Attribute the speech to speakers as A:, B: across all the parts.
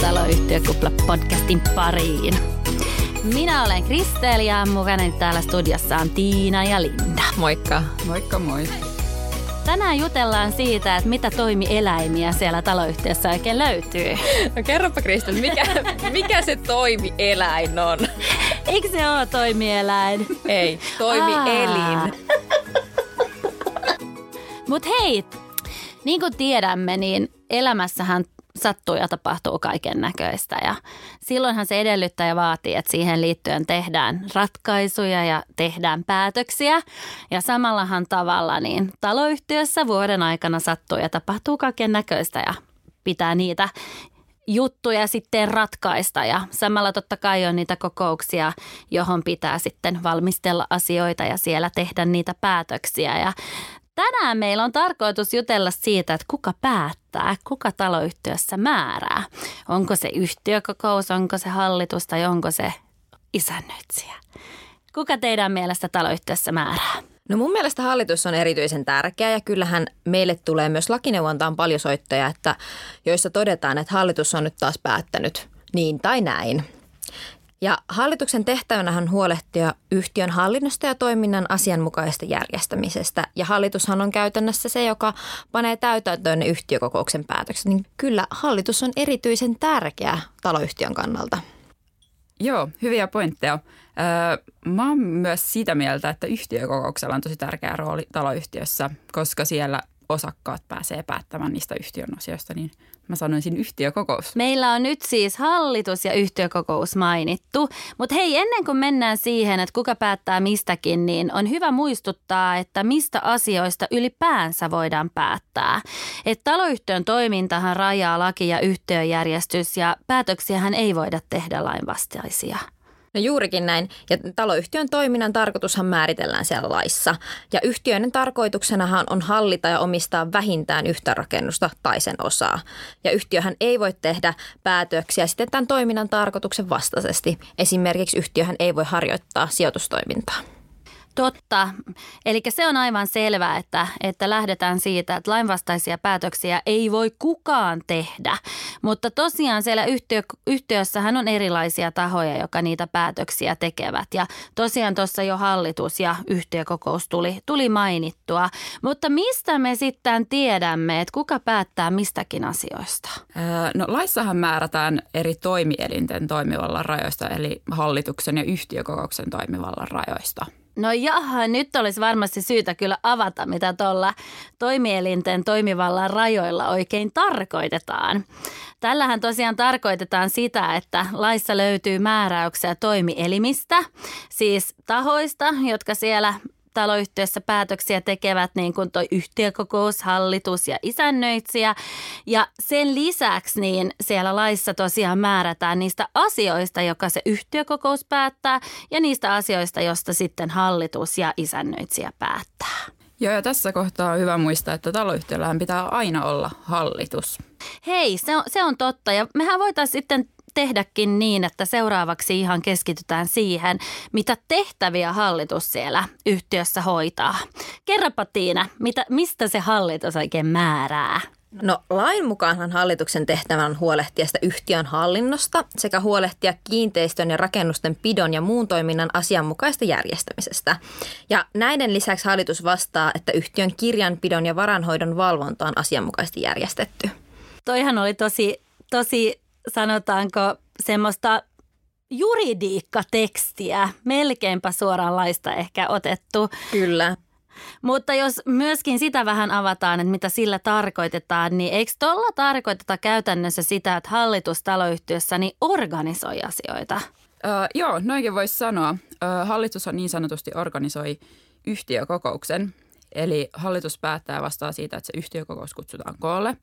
A: Taloyhtiökupla podcastin pariin. Minä olen Kristel ja mukana täällä studiossa on Tiina ja Linda.
B: Moikka.
C: Moikka moi.
A: Tänään jutellaan siitä, että mitä toimieläimiä siellä taloyhtiössä oikein löytyy.
B: No kerropa Kristel, mikä, mikä se toimieläin on?
A: Eikö se ole toimieläin?
B: Ei, toimielin.
A: Mutta hei, niin kuin tiedämme, niin elämässähän sattuu ja tapahtuu kaiken näköistä. Ja silloinhan se edellyttää ja vaatii, että siihen liittyen tehdään ratkaisuja ja tehdään päätöksiä. Ja samallahan tavalla niin taloyhtiössä vuoden aikana sattuu ja tapahtuu kaiken näköistä ja pitää niitä juttuja sitten ratkaista. Ja samalla totta kai on niitä kokouksia, johon pitää sitten valmistella asioita ja siellä tehdä niitä päätöksiä. Ja Tänään meillä on tarkoitus jutella siitä, että kuka päättää, kuka taloyhtiössä määrää. Onko se yhtiökokous, onko se hallitus tai onko se isännöitsijä. Kuka teidän mielestä taloyhtiössä määrää?
B: No mun mielestä hallitus on erityisen tärkeä ja kyllähän meille tulee myös lakineuvontaan paljon soittoja, että joissa todetaan, että hallitus on nyt taas päättänyt niin tai näin. Ja hallituksen tehtävänä on huolehtia yhtiön hallinnosta ja toiminnan asianmukaisesta järjestämisestä. Ja hallitushan on käytännössä se, joka panee täytäntöön yhtiökokouksen päätökset. Niin kyllä hallitus on erityisen tärkeä taloyhtiön kannalta.
C: Joo, hyviä pointteja. Mä oon myös sitä mieltä, että yhtiökokouksella on tosi tärkeä rooli taloyhtiössä, koska siellä osakkaat pääsee päättämään niistä yhtiön asioista, niin mä sanoisin yhtiökokous.
A: Meillä on nyt siis hallitus ja yhtiökokous mainittu, mutta hei ennen kuin mennään siihen, että kuka päättää mistäkin, niin on hyvä muistuttaa, että mistä asioista ylipäänsä voidaan päättää. Että taloyhtiön toimintahan rajaa laki ja yhtiöjärjestys ja päätöksiähän ei voida tehdä lainvastaisia.
B: No juurikin näin. Ja taloyhtiön toiminnan tarkoitushan määritellään siellä laissa. Ja yhtiöiden tarkoituksenahan on hallita ja omistaa vähintään yhtä rakennusta tai sen osaa. Ja yhtiöhän ei voi tehdä päätöksiä sitten tämän toiminnan tarkoituksen vastaisesti. Esimerkiksi yhtiöhän ei voi harjoittaa sijoitustoimintaa.
A: Totta. Eli se on aivan selvää, että, että lähdetään siitä, että lainvastaisia päätöksiä ei voi kukaan tehdä. Mutta tosiaan siellä yhtiö, yhtiössähän on erilaisia tahoja, jotka niitä päätöksiä tekevät. Ja tosiaan tuossa jo hallitus ja yhtiökokous tuli, tuli mainittua. Mutta mistä me sitten tiedämme, että kuka päättää mistäkin asioista?
C: no laissahan määrätään eri toimielinten toimivallan rajoista, eli hallituksen ja yhtiökokouksen toimivallan rajoista.
A: No jaha, nyt olisi varmasti syytä kyllä avata, mitä tuolla toimielinten toimivallan rajoilla oikein tarkoitetaan. Tällähän tosiaan tarkoitetaan sitä, että laissa löytyy määräyksiä toimielimistä, siis tahoista, jotka siellä taloyhtiössä päätöksiä tekevät niin kuin toi yhtiökokous, hallitus ja isännöitsijä. Ja sen lisäksi niin siellä laissa tosiaan määrätään niistä asioista, joka se yhtiökokous päättää ja niistä asioista, josta sitten hallitus ja isännöitsijä päättää.
C: Joo, ja tässä kohtaa on hyvä muistaa, että taloyhtiöllähän pitää aina olla hallitus.
A: Hei, se on, se on totta. Ja mehän voitaisiin sitten tehdäkin niin, että seuraavaksi ihan keskitytään siihen, mitä tehtäviä hallitus siellä yhtiössä hoitaa. Kerropa Tiina, mitä, mistä se hallitus oikein määrää?
B: No lain mukaanhan hallituksen tehtävä on huolehtia sitä yhtiön hallinnosta sekä huolehtia kiinteistön ja rakennusten pidon ja muun toiminnan asianmukaista järjestämisestä. Ja näiden lisäksi hallitus vastaa, että yhtiön kirjanpidon ja varanhoidon valvonta on asianmukaisesti järjestetty.
A: Toihan oli tosi, tosi sanotaanko semmoista juridiikkatekstiä, melkeinpä suoraan laista ehkä otettu.
B: Kyllä.
A: Mutta jos myöskin sitä vähän avataan, että mitä sillä tarkoitetaan, niin eikö tuolla tarkoiteta käytännössä sitä, että hallitus taloyhtiössä niin organisoi asioita?
C: Öö, joo, noinkin voisi sanoa. Öö, hallitus on niin sanotusti organisoi yhtiökokouksen. Eli hallitus päättää vastaa siitä, että se yhtiökokous kutsutaan koolle.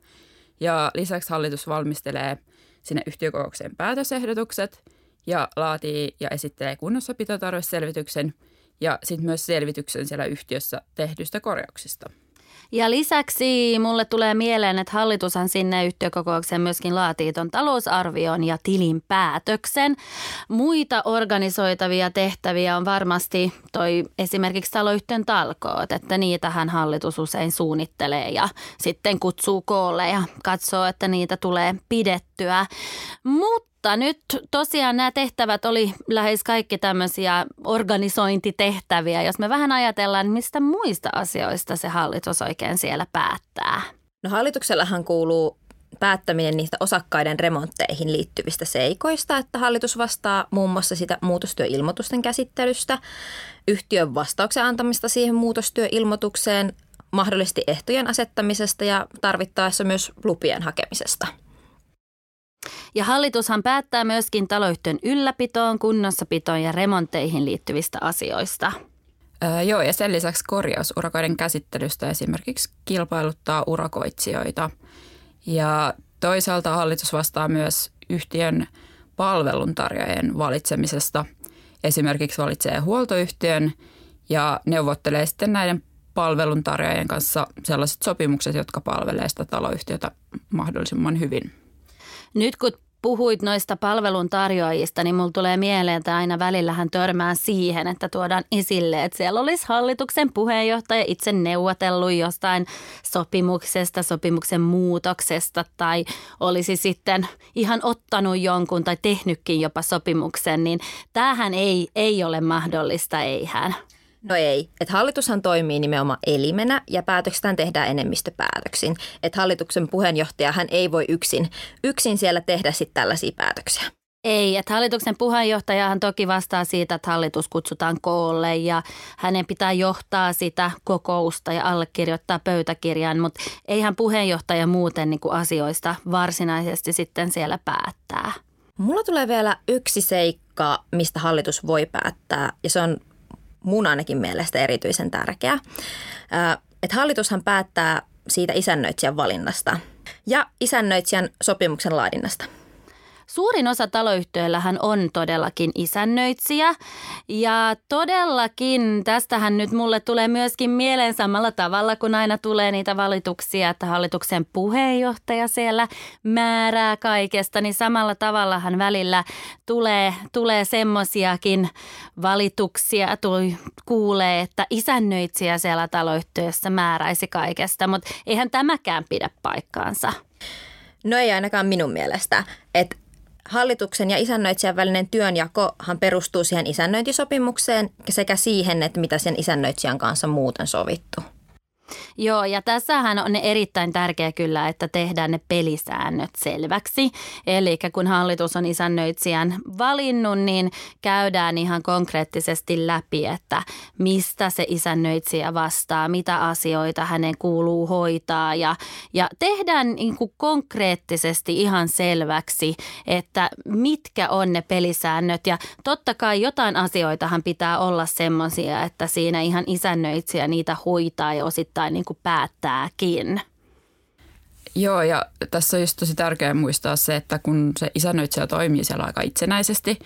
C: Ja lisäksi hallitus valmistelee – sinne yhtiökokoukseen päätösehdotukset ja laatii ja esittelee kunnossapitotarveselvityksen ja sitten myös selvityksen siellä yhtiössä tehdyistä korjauksista.
A: Ja lisäksi mulle tulee mieleen, että hallitushan sinne yhtiökokoukseen myöskin laatii ton talousarvion ja tilinpäätöksen. Muita organisoitavia tehtäviä on varmasti toi esimerkiksi taloyhtiön talkoot, että niitähän hallitus usein suunnittelee ja sitten kutsuu koolle ja katsoo, että niitä tulee pidettyä. Mutta mutta nyt tosiaan nämä tehtävät oli lähes kaikki tämmöisiä organisointitehtäviä. Jos me vähän ajatellaan, mistä muista asioista se hallitus oikein siellä päättää.
B: No hallituksellahan kuuluu päättäminen niistä osakkaiden remontteihin liittyvistä seikoista, että hallitus vastaa muun muassa sitä muutostyöilmoitusten käsittelystä, yhtiön vastauksen antamista siihen muutostyöilmoitukseen, mahdollisesti ehtojen asettamisesta ja tarvittaessa myös lupien hakemisesta –
A: ja hallitushan päättää myöskin taloyhtiön ylläpitoon, kunnossapitoon ja remontteihin liittyvistä asioista.
C: Öö, joo, ja sen lisäksi korjausurakoiden käsittelystä esimerkiksi kilpailuttaa urakoitsijoita. Ja toisaalta hallitus vastaa myös yhtiön palveluntarjoajien valitsemisesta. Esimerkiksi valitsee huoltoyhtiön ja neuvottelee sitten näiden palveluntarjoajien kanssa sellaiset sopimukset, jotka palvelevat sitä taloyhtiötä mahdollisimman hyvin.
A: Nyt kun puhuit noista palveluntarjoajista, niin mulla tulee mieleen, että aina välillähän törmää siihen, että tuodaan esille, että siellä olisi hallituksen puheenjohtaja itse neuvotellut jostain sopimuksesta, sopimuksen muutoksesta tai olisi sitten ihan ottanut jonkun tai tehnytkin jopa sopimuksen, niin tämähän ei, ei ole mahdollista, eihän.
B: No ei. Et hallitushan toimii nimenomaan elimenä ja päätöksestään tehdään enemmistöpäätöksin. Et hallituksen puheenjohtaja hän ei voi yksin, yksin siellä tehdä sitten tällaisia päätöksiä.
A: Ei, että hallituksen puheenjohtajahan toki vastaa siitä, että hallitus kutsutaan koolle ja hänen pitää johtaa sitä kokousta ja allekirjoittaa pöytäkirjan, mutta eihän puheenjohtaja muuten niin kuin asioista varsinaisesti sitten siellä päättää.
B: Mulla tulee vielä yksi seikka, mistä hallitus voi päättää ja se on mun ainakin mielestä erityisen tärkeä. Että hallitushan päättää siitä isännöitsijän valinnasta ja isännöitsijän sopimuksen laadinnasta –
A: Suurin osa taloyhtiöillähän on todellakin isännöitsijä ja todellakin tästähän nyt mulle tulee myöskin mieleen samalla tavalla, kun aina tulee niitä valituksia, että hallituksen puheenjohtaja siellä määrää kaikesta, niin samalla tavallahan välillä tulee, tulee semmoisiakin valituksia, tuli, kuulee, että isännöitsijä siellä taloyhtiössä määräisi kaikesta, mutta eihän tämäkään pidä paikkaansa.
B: No ei ainakaan minun mielestä. Että Hallituksen ja isännöitsijän välinen työnjakohan perustuu siihen isännöintisopimukseen sekä siihen, että mitä sen isännöitsijän kanssa muuten sovittu.
A: Joo, ja tässähän on erittäin tärkeää kyllä, että tehdään ne pelisäännöt selväksi. Eli kun hallitus on isännöitsijän valinnut, niin käydään ihan konkreettisesti läpi, että mistä se isännöitsijä vastaa, mitä asioita hänen kuuluu hoitaa. Ja, ja tehdään niin kuin konkreettisesti ihan selväksi, että mitkä on ne pelisäännöt. Ja totta kai jotain asioitahan pitää olla semmoisia, että siinä ihan isännöitsijä niitä hoitaa ja osittain osittain niin kuin päättääkin.
C: Joo, ja tässä on just tosi tärkeää muistaa se, että kun se isännöitsijä toimii siellä aika itsenäisesti,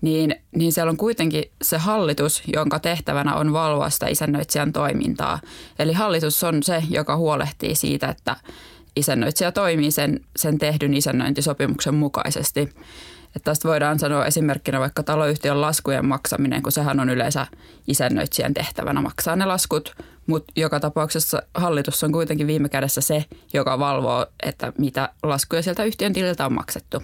C: niin, niin siellä on kuitenkin se hallitus, jonka tehtävänä on valvoa sitä isännöitsijän toimintaa. Eli hallitus on se, joka huolehtii siitä, että isännöitsijä toimii sen, sen tehdyn isännöintisopimuksen mukaisesti. Että tästä voidaan sanoa esimerkkinä vaikka taloyhtiön laskujen maksaminen, kun sehän on yleensä isännöitsijän tehtävänä maksaa ne laskut, mutta joka tapauksessa hallitus on kuitenkin viime kädessä se, joka valvoo, että mitä laskuja sieltä yhtiön tililtä on maksettu.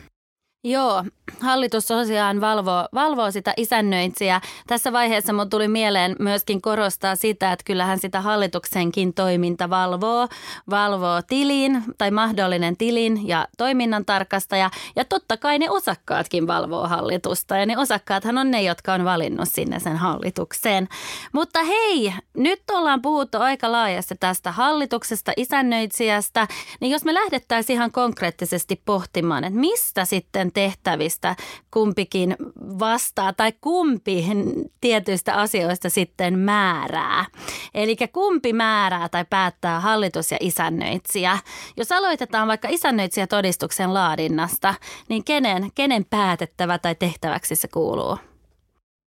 A: Joo, hallitus tosiaan valvoo, valvoo sitä isännöintiä. Tässä vaiheessa mun tuli mieleen myöskin korostaa sitä, että kyllähän sitä hallituksenkin toiminta valvoo. Valvoo tilin tai mahdollinen tilin ja toiminnan tarkastaja. Ja totta kai ne osakkaatkin valvoo hallitusta. Ja ne osakkaathan on ne, jotka on valinnut sinne sen hallitukseen. Mutta hei, nyt ollaan puhuttu aika laajasti tästä hallituksesta, isännöitsijästä. Niin jos me lähdettäisiin ihan konkreettisesti pohtimaan, että mistä sitten tehtävistä kumpikin vastaa tai kumpi tietyistä asioista sitten määrää. Eli kumpi määrää tai päättää hallitus ja isännöitsijä. Jos aloitetaan vaikka isännöitsijätodistuksen laadinnasta, niin kenen, kenen päätettävä tai tehtäväksi se kuuluu?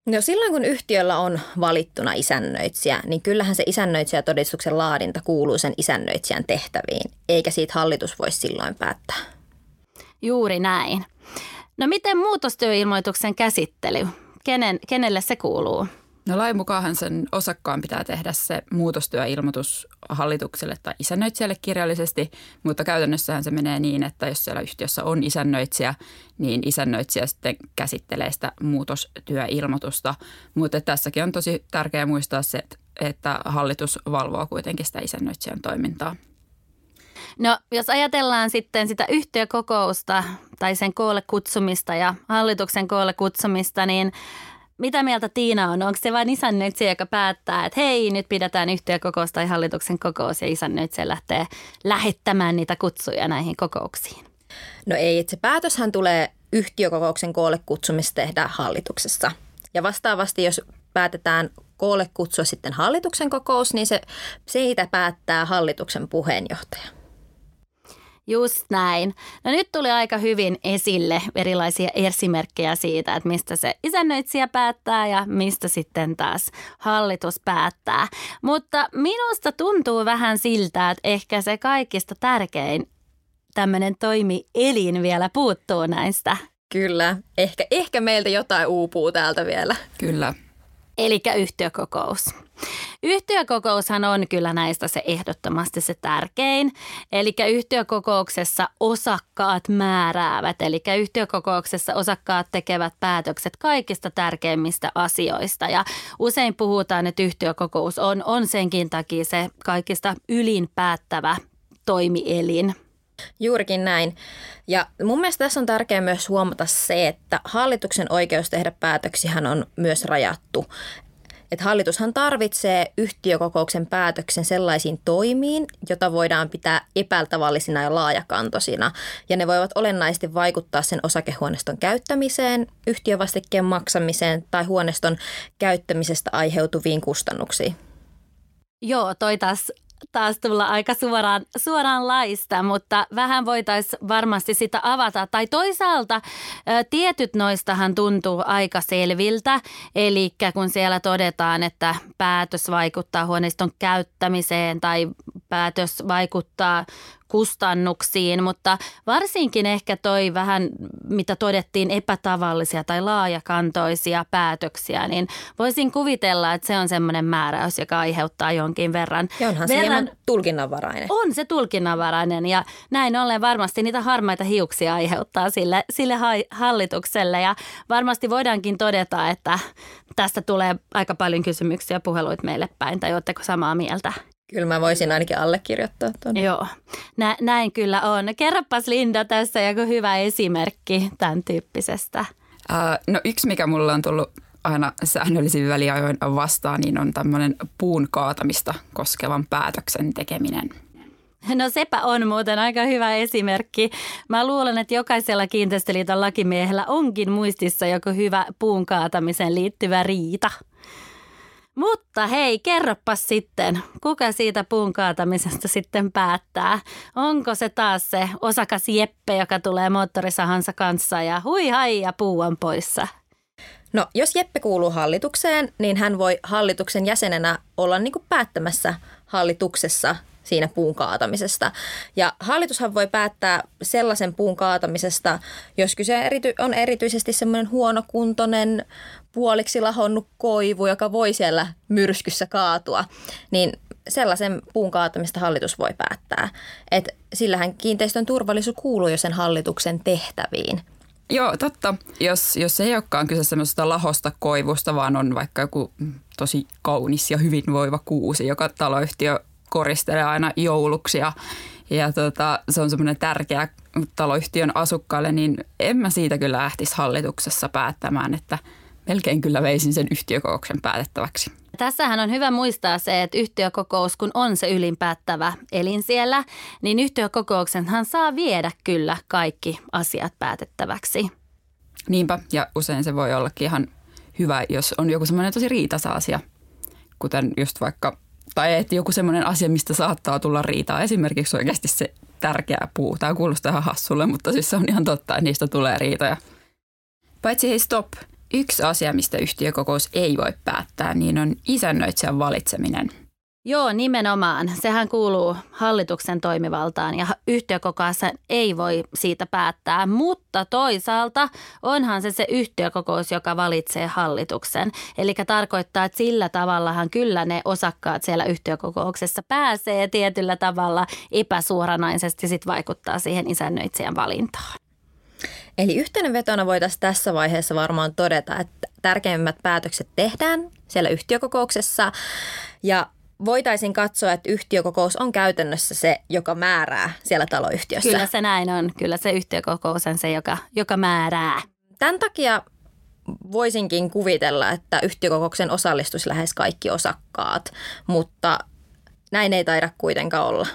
B: No silloin kun yhtiöllä on valittuna isännöitsijä, niin kyllähän se isännöitsijätodistuksen laadinta kuuluu sen isännöitsijän tehtäviin, eikä siitä hallitus voi silloin päättää.
A: Juuri näin. No miten muutostyöilmoituksen käsittely? Kenen, kenelle se kuuluu?
C: No lain mukaan sen osakkaan pitää tehdä se muutostyöilmoitus hallitukselle tai isännöitsijälle kirjallisesti, mutta käytännössähän se menee niin, että jos siellä yhtiössä on isännöitsijä, niin isännöitsijä sitten käsittelee sitä muutostyöilmoitusta. Mutta tässäkin on tosi tärkeää muistaa se, että hallitus valvoo kuitenkin sitä isännöitsijän toimintaa.
A: No jos ajatellaan sitten sitä yhtiökokousta tai sen koolle kutsumista ja hallituksen koolle kutsumista, niin mitä mieltä Tiina on? Onko se vain isännöitsijä, joka päättää, että hei, nyt pidetään yhtiökokous tai hallituksen kokous ja isännöitsijä lähtee lähettämään niitä kutsuja näihin kokouksiin?
B: No ei, että se päätöshän tulee yhtiökokouksen koolle kutsumista tehdä hallituksessa. Ja vastaavasti, jos päätetään koolle kutsua sitten hallituksen kokous, niin se, siitä päättää hallituksen puheenjohtaja.
A: Just näin. No nyt tuli aika hyvin esille erilaisia esimerkkejä siitä, että mistä se isännöitsijä päättää ja mistä sitten taas hallitus päättää. Mutta minusta tuntuu vähän siltä, että ehkä se kaikista tärkein tämmöinen toimielin vielä puuttuu näistä.
B: Kyllä. Ehkä, ehkä meiltä jotain uupuu täältä vielä.
C: Kyllä.
A: Eli yhtiökokous. Yhtiökokoushan on kyllä näistä se ehdottomasti se tärkein. Eli yhtiökokouksessa osakkaat määräävät, eli yhtiökokouksessa osakkaat tekevät päätökset kaikista tärkeimmistä asioista. Ja usein puhutaan, että yhtiökokous on, on senkin takia se kaikista ylin päättävä toimielin.
B: Juurikin näin. Ja mun mielestä tässä on tärkeää myös huomata se, että hallituksen oikeus tehdä päätöksiä on myös rajattu. Et hallitushan tarvitsee yhtiökokouksen päätöksen sellaisiin toimiin, jota voidaan pitää epätavallisina ja laajakantoisina. Ja ne voivat olennaisesti vaikuttaa sen osakehuoneiston käyttämiseen, yhtiövastikkeen maksamiseen tai huoneiston käyttämisestä aiheutuviin kustannuksiin.
A: Joo, toi taas taas tulla aika suoraan, suoraan laista, mutta vähän voitaisiin varmasti sitä avata. Tai toisaalta tietyt noistahan tuntuu aika selviltä, eli kun siellä todetaan, että päätös vaikuttaa huoneiston käyttämiseen tai päätös vaikuttaa kustannuksiin, mutta varsinkin ehkä toi vähän, mitä todettiin, epätavallisia tai laajakantoisia päätöksiä, niin voisin kuvitella, että se on semmoinen määräys, joka aiheuttaa jonkin verran.
B: Ja onhan
A: se
B: verran, tulkinnanvarainen.
A: On se tulkinnanvarainen ja näin ollen varmasti niitä harmaita hiuksia aiheuttaa sille, sille hallitukselle ja varmasti voidaankin todeta, että tästä tulee aika paljon kysymyksiä puheluit meille päin tai oletteko samaa mieltä?
B: Kyllä mä voisin ainakin allekirjoittaa tuon.
A: Joo, Nä, näin kyllä on. Kerropas Linda tässä joku hyvä esimerkki tämän tyyppisestä.
C: Uh, no yksi, mikä mulla on tullut aina säännöllisin väliajoin vastaan, niin on tämmöinen puun kaatamista koskevan päätöksen tekeminen.
A: No sepä on muuten aika hyvä esimerkki. Mä luulen, että jokaisella kiinteistöliiton lakimiehellä onkin muistissa joku hyvä puun kaatamiseen liittyvä riita. Mutta hei, kerropas sitten, kuka siitä puun kaatamisesta sitten päättää? Onko se taas se osakas Jeppe, joka tulee moottorisahansa kanssa ja hui hai ja puu on poissa?
B: No, jos Jeppe kuuluu hallitukseen, niin hän voi hallituksen jäsenenä olla niin kuin päättämässä hallituksessa siinä puun kaatamisesta. Ja hallitushan voi päättää sellaisen puun kaatamisesta, jos kyse on erityisesti semmoinen huonokuntoinen, puoliksi lahonnut koivu, joka voi siellä myrskyssä kaatua, niin sellaisen puun kaatamista hallitus voi päättää. Et sillähän kiinteistön turvallisuus kuuluu jo sen hallituksen tehtäviin.
C: Joo, totta. Jos, jos ei olekaan kyse semmoisesta lahosta koivusta, vaan on vaikka joku tosi kaunis ja hyvinvoiva kuusi, joka taloyhtiö koristelee aina jouluksi ja, ja tota, se on semmoinen tärkeä taloyhtiön asukkaille, niin en mä siitä kyllä lähtisi hallituksessa päättämään, että melkein kyllä veisin sen yhtiökokouksen päätettäväksi.
A: Tässähän on hyvä muistaa se, että yhtiökokous, kun on se ylinpäättävä elin siellä, niin yhtiökokouksenhan saa viedä kyllä kaikki asiat päätettäväksi.
C: Niinpä, ja usein se voi ollakin ihan hyvä, jos on joku semmoinen tosi riitasa asia, kuten just vaikka tai että joku semmoinen asia, mistä saattaa tulla riitaa. Esimerkiksi oikeasti se tärkeä puu. Tämä kuulostaa ihan hassulle, mutta siis se on ihan totta, että niistä tulee riitoja. Paitsi hei stop, yksi asia, mistä yhtiökokous ei voi päättää, niin on isännöitsijän valitseminen –
A: Joo, nimenomaan. Sehän kuuluu hallituksen toimivaltaan ja yhtiökokoussa ei voi siitä päättää, mutta toisaalta onhan se se yhtiökokous, joka valitsee hallituksen. Eli tarkoittaa, että sillä tavallahan kyllä ne osakkaat siellä yhtiökokouksessa pääsee tietyllä tavalla epäsuoranaisesti sit vaikuttaa siihen isännöitsijän valintaan.
B: Eli yhtenävetona voitaisiin tässä vaiheessa varmaan todeta, että tärkeimmät päätökset tehdään siellä yhtiökokouksessa ja voitaisiin katsoa, että yhtiökokous on käytännössä se, joka määrää siellä taloyhtiössä.
A: Kyllä se näin on. Kyllä se yhtiökokous on se, joka, joka määrää.
B: Tämän takia voisinkin kuvitella, että yhtiökokouksen osallistuisi lähes kaikki osakkaat, mutta näin ei taida kuitenkaan olla.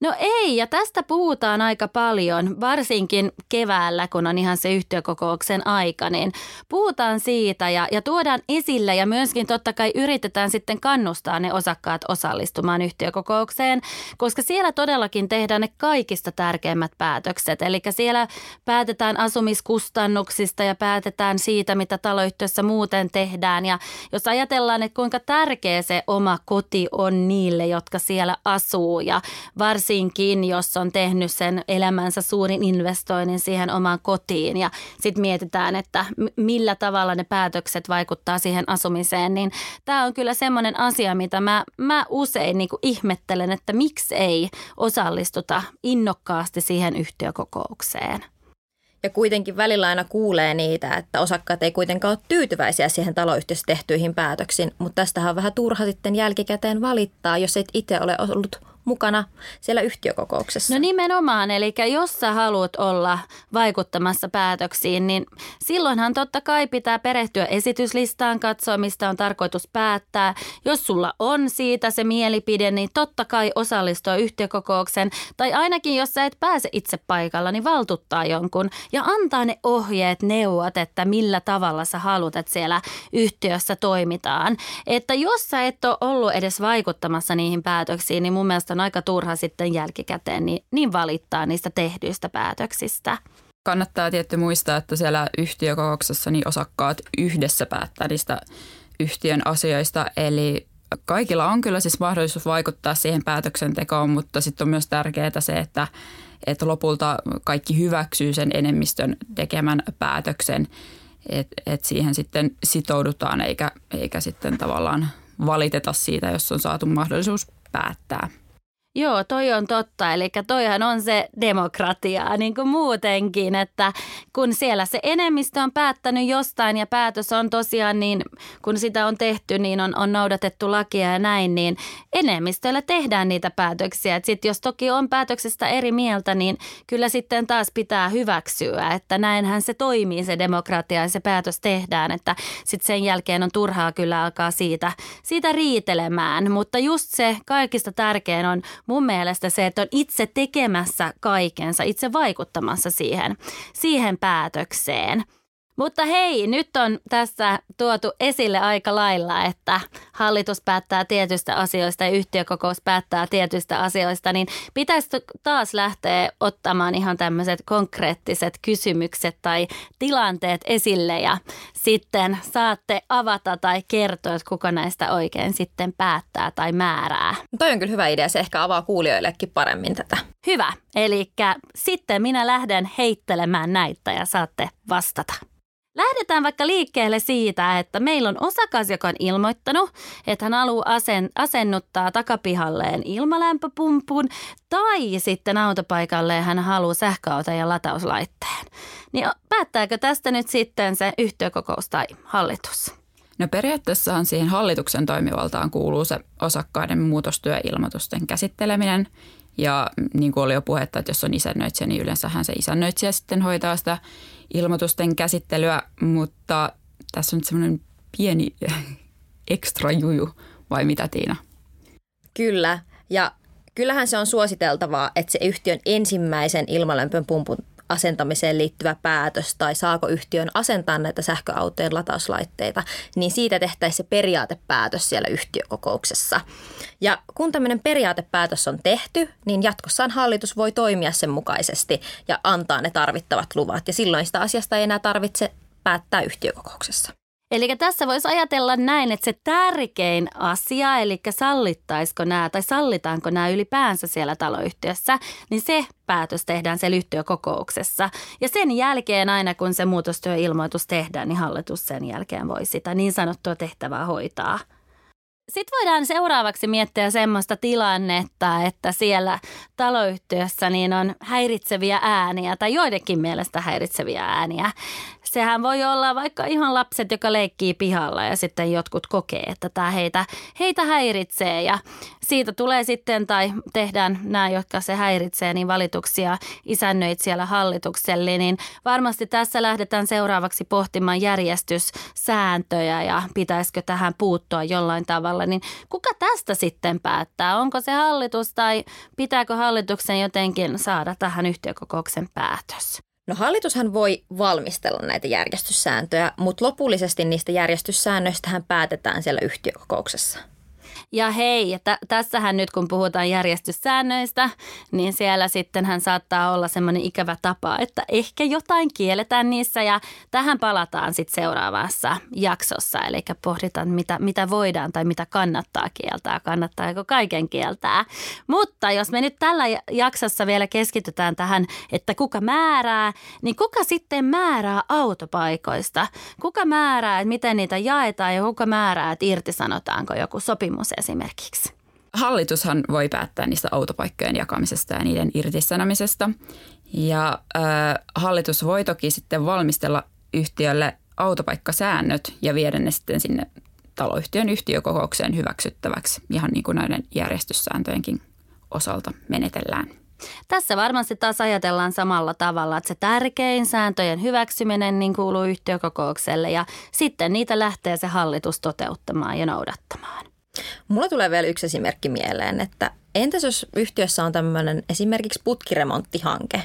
A: No ei, ja tästä puhutaan aika paljon, varsinkin keväällä, kun on ihan se yhtiökokouksen aika, niin puhutaan siitä ja, ja tuodaan esille ja myöskin totta kai yritetään sitten kannustaa ne osakkaat osallistumaan yhtiökokoukseen, koska siellä todellakin tehdään ne kaikista tärkeimmät päätökset. Eli siellä päätetään asumiskustannuksista ja päätetään siitä, mitä taloyhtiössä muuten tehdään. Ja jos ajatellaan, että kuinka tärkeä se oma koti on niille, jotka siellä asuu ja varsinkin varsinkin, jos on tehnyt sen elämänsä suurin investoinnin siihen omaan kotiin. Ja sitten mietitään, että millä tavalla ne päätökset vaikuttaa siihen asumiseen, niin tämä on kyllä semmoinen asia, mitä mä, mä usein niin ihmettelen, että miksi ei osallistuta innokkaasti siihen yhtiökokoukseen.
B: Ja kuitenkin välillä aina kuulee niitä, että osakkaat ei kuitenkaan ole tyytyväisiä siihen taloyhtiössä tehtyihin päätöksiin, mutta tästähän on vähän turha sitten jälkikäteen valittaa, jos et itse ole ollut mukana siellä yhtiökokouksessa.
A: No nimenomaan, eli jos sä haluat olla vaikuttamassa päätöksiin, niin silloinhan totta kai pitää perehtyä esityslistaan, katsoa mistä on tarkoitus päättää. Jos sulla on siitä se mielipide, niin totta kai osallistua yhtiökokoukseen. Tai ainakin jos sä et pääse itse paikalla, niin valtuttaa jonkun ja antaa ne ohjeet, neuvot, että millä tavalla sä haluat, että siellä yhtiössä toimitaan. Että jos sä et ole ollut edes vaikuttamassa niihin päätöksiin, niin mun mielestä on aika turha sitten jälkikäteen niin, niin valittaa niistä tehdyistä päätöksistä.
C: Kannattaa tietty muistaa, että siellä yhtiökokouksessa niin osakkaat yhdessä päättää niistä yhtiön asioista, eli kaikilla on kyllä siis mahdollisuus vaikuttaa siihen päätöksentekoon, mutta sitten on myös tärkeää se, että, että lopulta kaikki hyväksyy sen enemmistön tekemän päätöksen, että et siihen sitten sitoudutaan eikä, eikä sitten tavallaan valiteta siitä, jos on saatu mahdollisuus päättää.
A: Joo, toi on totta. Eli toihan on se demokratiaa niin kuin muutenkin, että kun siellä se enemmistö on päättänyt jostain ja päätös on tosiaan niin, kun sitä on tehty, niin on, on noudatettu lakia ja näin, niin enemmistöllä tehdään niitä päätöksiä. Sitten jos toki on päätöksestä eri mieltä, niin kyllä sitten taas pitää hyväksyä, että näinhän se toimii se demokratia ja se päätös tehdään, että sitten sen jälkeen on turhaa kyllä alkaa siitä, siitä riitelemään. Mutta just se kaikista tärkein on mun mielestä se, että on itse tekemässä kaikensa, itse vaikuttamassa siihen, siihen päätökseen – mutta hei, nyt on tässä tuotu esille aika lailla, että hallitus päättää tietystä asioista ja yhtiökokous päättää tietystä asioista, niin pitäisi taas lähteä ottamaan ihan tämmöiset konkreettiset kysymykset tai tilanteet esille ja sitten saatte avata tai kertoa, että kuka näistä oikein sitten päättää tai määrää.
B: Toi on kyllä hyvä idea, se ehkä avaa kuulijoillekin paremmin tätä.
A: Hyvä, eli sitten minä lähden heittelemään näitä ja saatte vastata. Lähdetään vaikka liikkeelle siitä, että meillä on osakas, joka on ilmoittanut, että hän haluaa asen, asennuttaa takapihalleen ilmalämpöpumpun tai sitten autopaikalle hän haluaa sähköauton ja latauslaitteen. Niin päättääkö tästä nyt sitten se yhtiökokous tai hallitus?
C: No periaatteessahan siihen hallituksen toimivaltaan kuuluu se osakkaiden muutostyöilmoitusten käsitteleminen – ja niin kuin oli jo puhetta, että jos on isännöitsijä, niin yleensähän se isännöitsijä sitten hoitaa sitä ilmoitusten käsittelyä, mutta tässä on semmoinen pieni ekstra juju, vai mitä Tiina?
B: Kyllä, ja kyllähän se on suositeltavaa, että se yhtiön ensimmäisen ilmalämpön pumpun asentamiseen liittyvä päätös tai saako yhtiön asentaa näitä sähköautojen latauslaitteita, niin siitä tehtäisiin se periaatepäätös siellä yhtiökokouksessa. Ja kun tämmöinen periaatepäätös on tehty, niin jatkossaan hallitus voi toimia sen mukaisesti ja antaa ne tarvittavat luvat. Ja silloin sitä asiasta ei enää tarvitse päättää yhtiökokouksessa.
A: Eli tässä voisi ajatella näin, että se tärkein asia, eli sallittaisiko nämä tai sallitaanko nämä ylipäänsä siellä taloyhtiössä, niin se päätös tehdään siellä yhtiökokouksessa. Ja sen jälkeen aina kun se muutostyöilmoitus tehdään, niin hallitus sen jälkeen voi sitä niin sanottua tehtävää hoitaa. Sitten voidaan seuraavaksi miettiä semmoista tilannetta, että siellä taloyhtiössä niin on häiritseviä ääniä tai joidenkin mielestä häiritseviä ääniä sehän voi olla vaikka ihan lapset, joka leikkii pihalla ja sitten jotkut kokee, että tämä heitä, heitä häiritsee ja siitä tulee sitten tai tehdään nämä, jotka se häiritsee, niin valituksia isännöit siellä hallitukselle, niin varmasti tässä lähdetään seuraavaksi pohtimaan järjestyssääntöjä ja pitäisikö tähän puuttua jollain tavalla, niin kuka tästä sitten päättää? Onko se hallitus tai pitääkö hallituksen jotenkin saada tähän yhtiökokouksen päätös?
B: No hallitushan voi valmistella näitä järjestyssääntöjä, mutta lopullisesti niistä järjestyssäännöistä päätetään siellä yhtiökokouksessa.
A: Ja hei, että tässähän nyt kun puhutaan järjestyssäännöistä, niin siellä sitten hän saattaa olla semmoinen ikävä tapa, että ehkä jotain kielletään niissä ja tähän palataan sitten seuraavassa jaksossa. Eli pohditaan, mitä, mitä voidaan tai mitä kannattaa kieltää, kannattaako kaiken kieltää. Mutta jos me nyt tällä jaksossa vielä keskitytään tähän, että kuka määrää, niin kuka sitten määrää autopaikoista? Kuka määrää, että miten niitä jaetaan ja kuka määrää, että irtisanotaanko joku sopimus esimerkiksi?
C: Hallitushan voi päättää niistä autopaikkojen jakamisesta ja niiden irtisanomisesta. Ja äh, hallitus voi toki sitten valmistella yhtiölle autopaikkasäännöt ja viedä ne sitten sinne taloyhtiön yhtiökokoukseen hyväksyttäväksi, ihan niin kuin näiden järjestyssääntöjenkin osalta menetellään.
A: Tässä varmasti taas ajatellaan samalla tavalla, että se tärkein sääntöjen hyväksyminen niin kuuluu yhtiökokoukselle ja sitten niitä lähtee se hallitus toteuttamaan ja noudattamaan.
B: Mulla tulee vielä yksi esimerkki mieleen, että entäs jos yhtiössä on tämmöinen esimerkiksi putkiremonttihanke,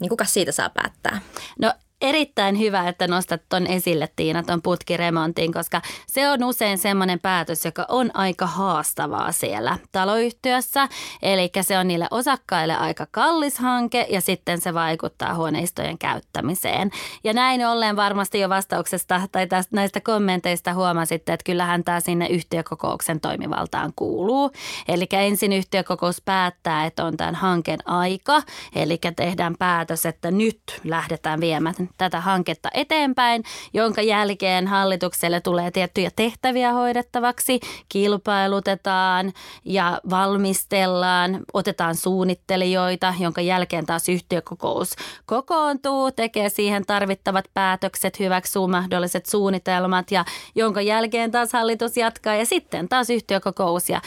B: niin kuka siitä saa päättää?
A: No erittäin hyvä, että nostat ton esille Tiina, ton putkiremontin, koska se on usein semmoinen päätös, joka on aika haastavaa siellä taloyhtiössä. Eli se on niille osakkaille aika kallis hanke ja sitten se vaikuttaa huoneistojen käyttämiseen. Ja näin ollen varmasti jo vastauksesta tai tästä, näistä kommenteista huomasitte, että kyllähän tämä sinne yhtiökokouksen toimivaltaan kuuluu. Eli ensin yhtiökokous päättää, että on tämän hanken aika, eli tehdään päätös, että nyt lähdetään viemään tätä hanketta eteenpäin, jonka jälkeen hallitukselle tulee tiettyjä tehtäviä hoidettavaksi, kilpailutetaan ja valmistellaan, otetaan suunnittelijoita, jonka jälkeen taas yhtiökokous kokoontuu, tekee siihen tarvittavat päätökset, hyväksyy mahdolliset suunnitelmat ja jonka jälkeen taas hallitus jatkaa ja sitten taas yhtiökokous ja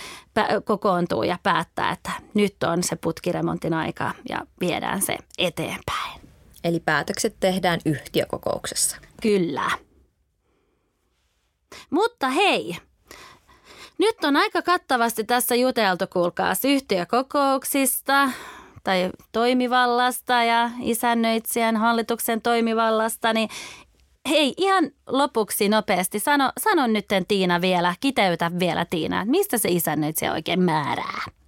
A: kokoontuu ja päättää, että nyt on se putkiremontin aika ja viedään se eteenpäin.
B: Eli päätökset tehdään yhtiökokouksessa.
A: Kyllä. Mutta hei, nyt on aika kattavasti tässä juteltu, kuulkaa, yhtiökokouksista tai toimivallasta ja isännöitsijän hallituksen toimivallasta, niin hei, ihan lopuksi nopeasti, sano, sano nyt Tiina vielä, kiteytä vielä Tiina, että mistä se isännöitsijä oikein määrää?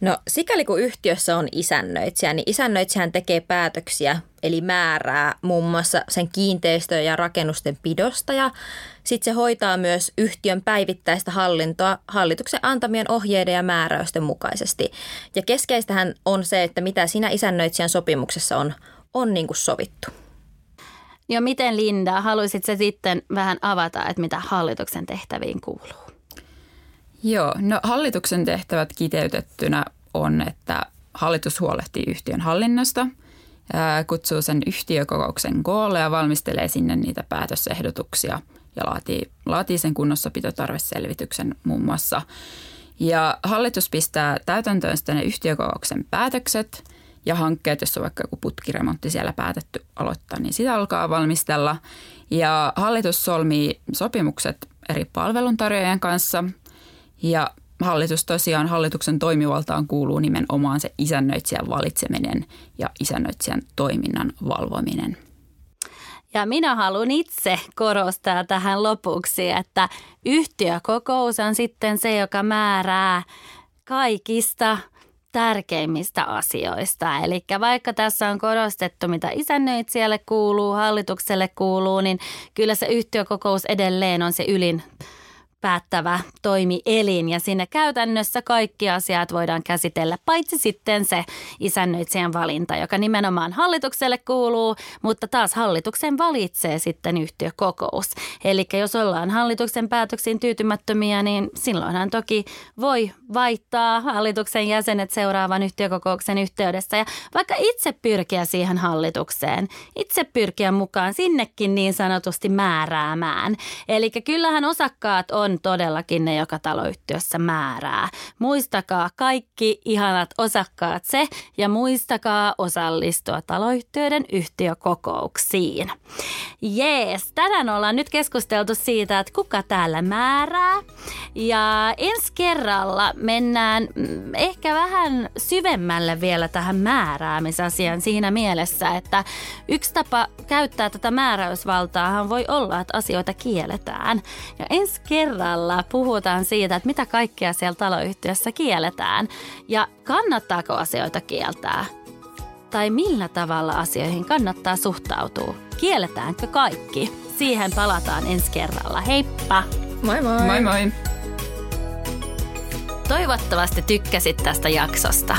B: No sikäli kun yhtiössä on isännöitsijä, niin isännöitsijän tekee päätöksiä, eli määrää muun muassa sen kiinteistö- ja rakennusten pidosta ja sitten se hoitaa myös yhtiön päivittäistä hallintoa hallituksen antamien ohjeiden ja määräysten mukaisesti. Ja keskeistähän on se, että mitä siinä isännöitsijän sopimuksessa on, on niin kuin sovittu.
A: Ja miten Linda, haluaisit se sitten vähän avata, että mitä hallituksen tehtäviin kuuluu?
C: Joo, no hallituksen tehtävät kiteytettynä on, että hallitus huolehtii yhtiön hallinnasta, kutsuu sen yhtiökokouksen koolle ja valmistelee sinne niitä päätösehdotuksia ja laatii, laatii sen kunnossapitotarveselvityksen muun muassa. Ja hallitus pistää täytäntöön sitten ne yhtiökokouksen päätökset ja hankkeet, jos on vaikka joku putkiremontti siellä päätetty aloittaa, niin sitä alkaa valmistella. Ja hallitus solmii sopimukset eri palveluntarjoajien kanssa – ja hallitus tosiaan, hallituksen toimivaltaan kuuluu nimenomaan se isännöitsijän valitseminen ja isännöitsijän toiminnan valvominen.
A: Ja minä haluan itse korostaa tähän lopuksi, että yhtiökokous on sitten se, joka määrää kaikista tärkeimmistä asioista. Eli vaikka tässä on korostettu, mitä isännöitsijälle kuuluu, hallitukselle kuuluu, niin kyllä se yhtiökokous edelleen on se ylin päättävä toimielin ja sinne käytännössä kaikki asiat voidaan käsitellä, paitsi sitten se isännöitsijän valinta, joka nimenomaan hallitukselle kuuluu, mutta taas hallituksen valitsee sitten yhtiökokous. Eli jos ollaan hallituksen päätöksiin tyytymättömiä, niin silloinhan toki voi vaihtaa hallituksen jäsenet seuraavan yhtiökokouksen yhteydessä ja vaikka itse pyrkiä siihen hallitukseen, itse pyrkiä mukaan sinnekin niin sanotusti määräämään. Eli kyllähän osakkaat on todellakin ne, joka taloyhtiössä määrää. Muistakaa kaikki ihanat osakkaat se ja muistakaa osallistua taloyhtiöiden yhtiökokouksiin. Jees, tänään ollaan nyt keskusteltu siitä, että kuka täällä määrää. Ja ensi kerralla mennään mm, ehkä vähän syvemmälle vielä tähän määräämisasiaan siinä mielessä, että yksi tapa käyttää tätä määräysvaltaahan voi olla, että asioita kielletään. Ja ensi kerralla kerralla puhutaan siitä, että mitä kaikkea siellä taloyhtiössä kielletään ja kannattaako asioita kieltää tai millä tavalla asioihin kannattaa suhtautua. Kielletäänkö kaikki? Siihen palataan ensi kerralla. Heippa!
B: Moi moi!
C: Moi moi!
A: Toivottavasti tykkäsit tästä jaksosta.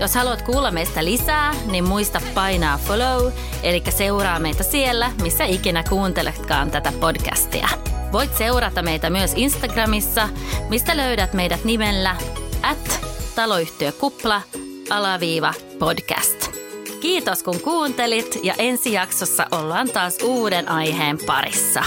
A: Jos haluat kuulla meistä lisää, niin muista painaa follow, eli seuraa meitä siellä, missä ikinä kuunteletkaan tätä podcastia. Voit seurata meitä myös Instagramissa, mistä löydät meidät nimellä at taloyhtiökupla alaviiva podcast. Kiitos kun kuuntelit ja ensi jaksossa ollaan taas uuden aiheen parissa.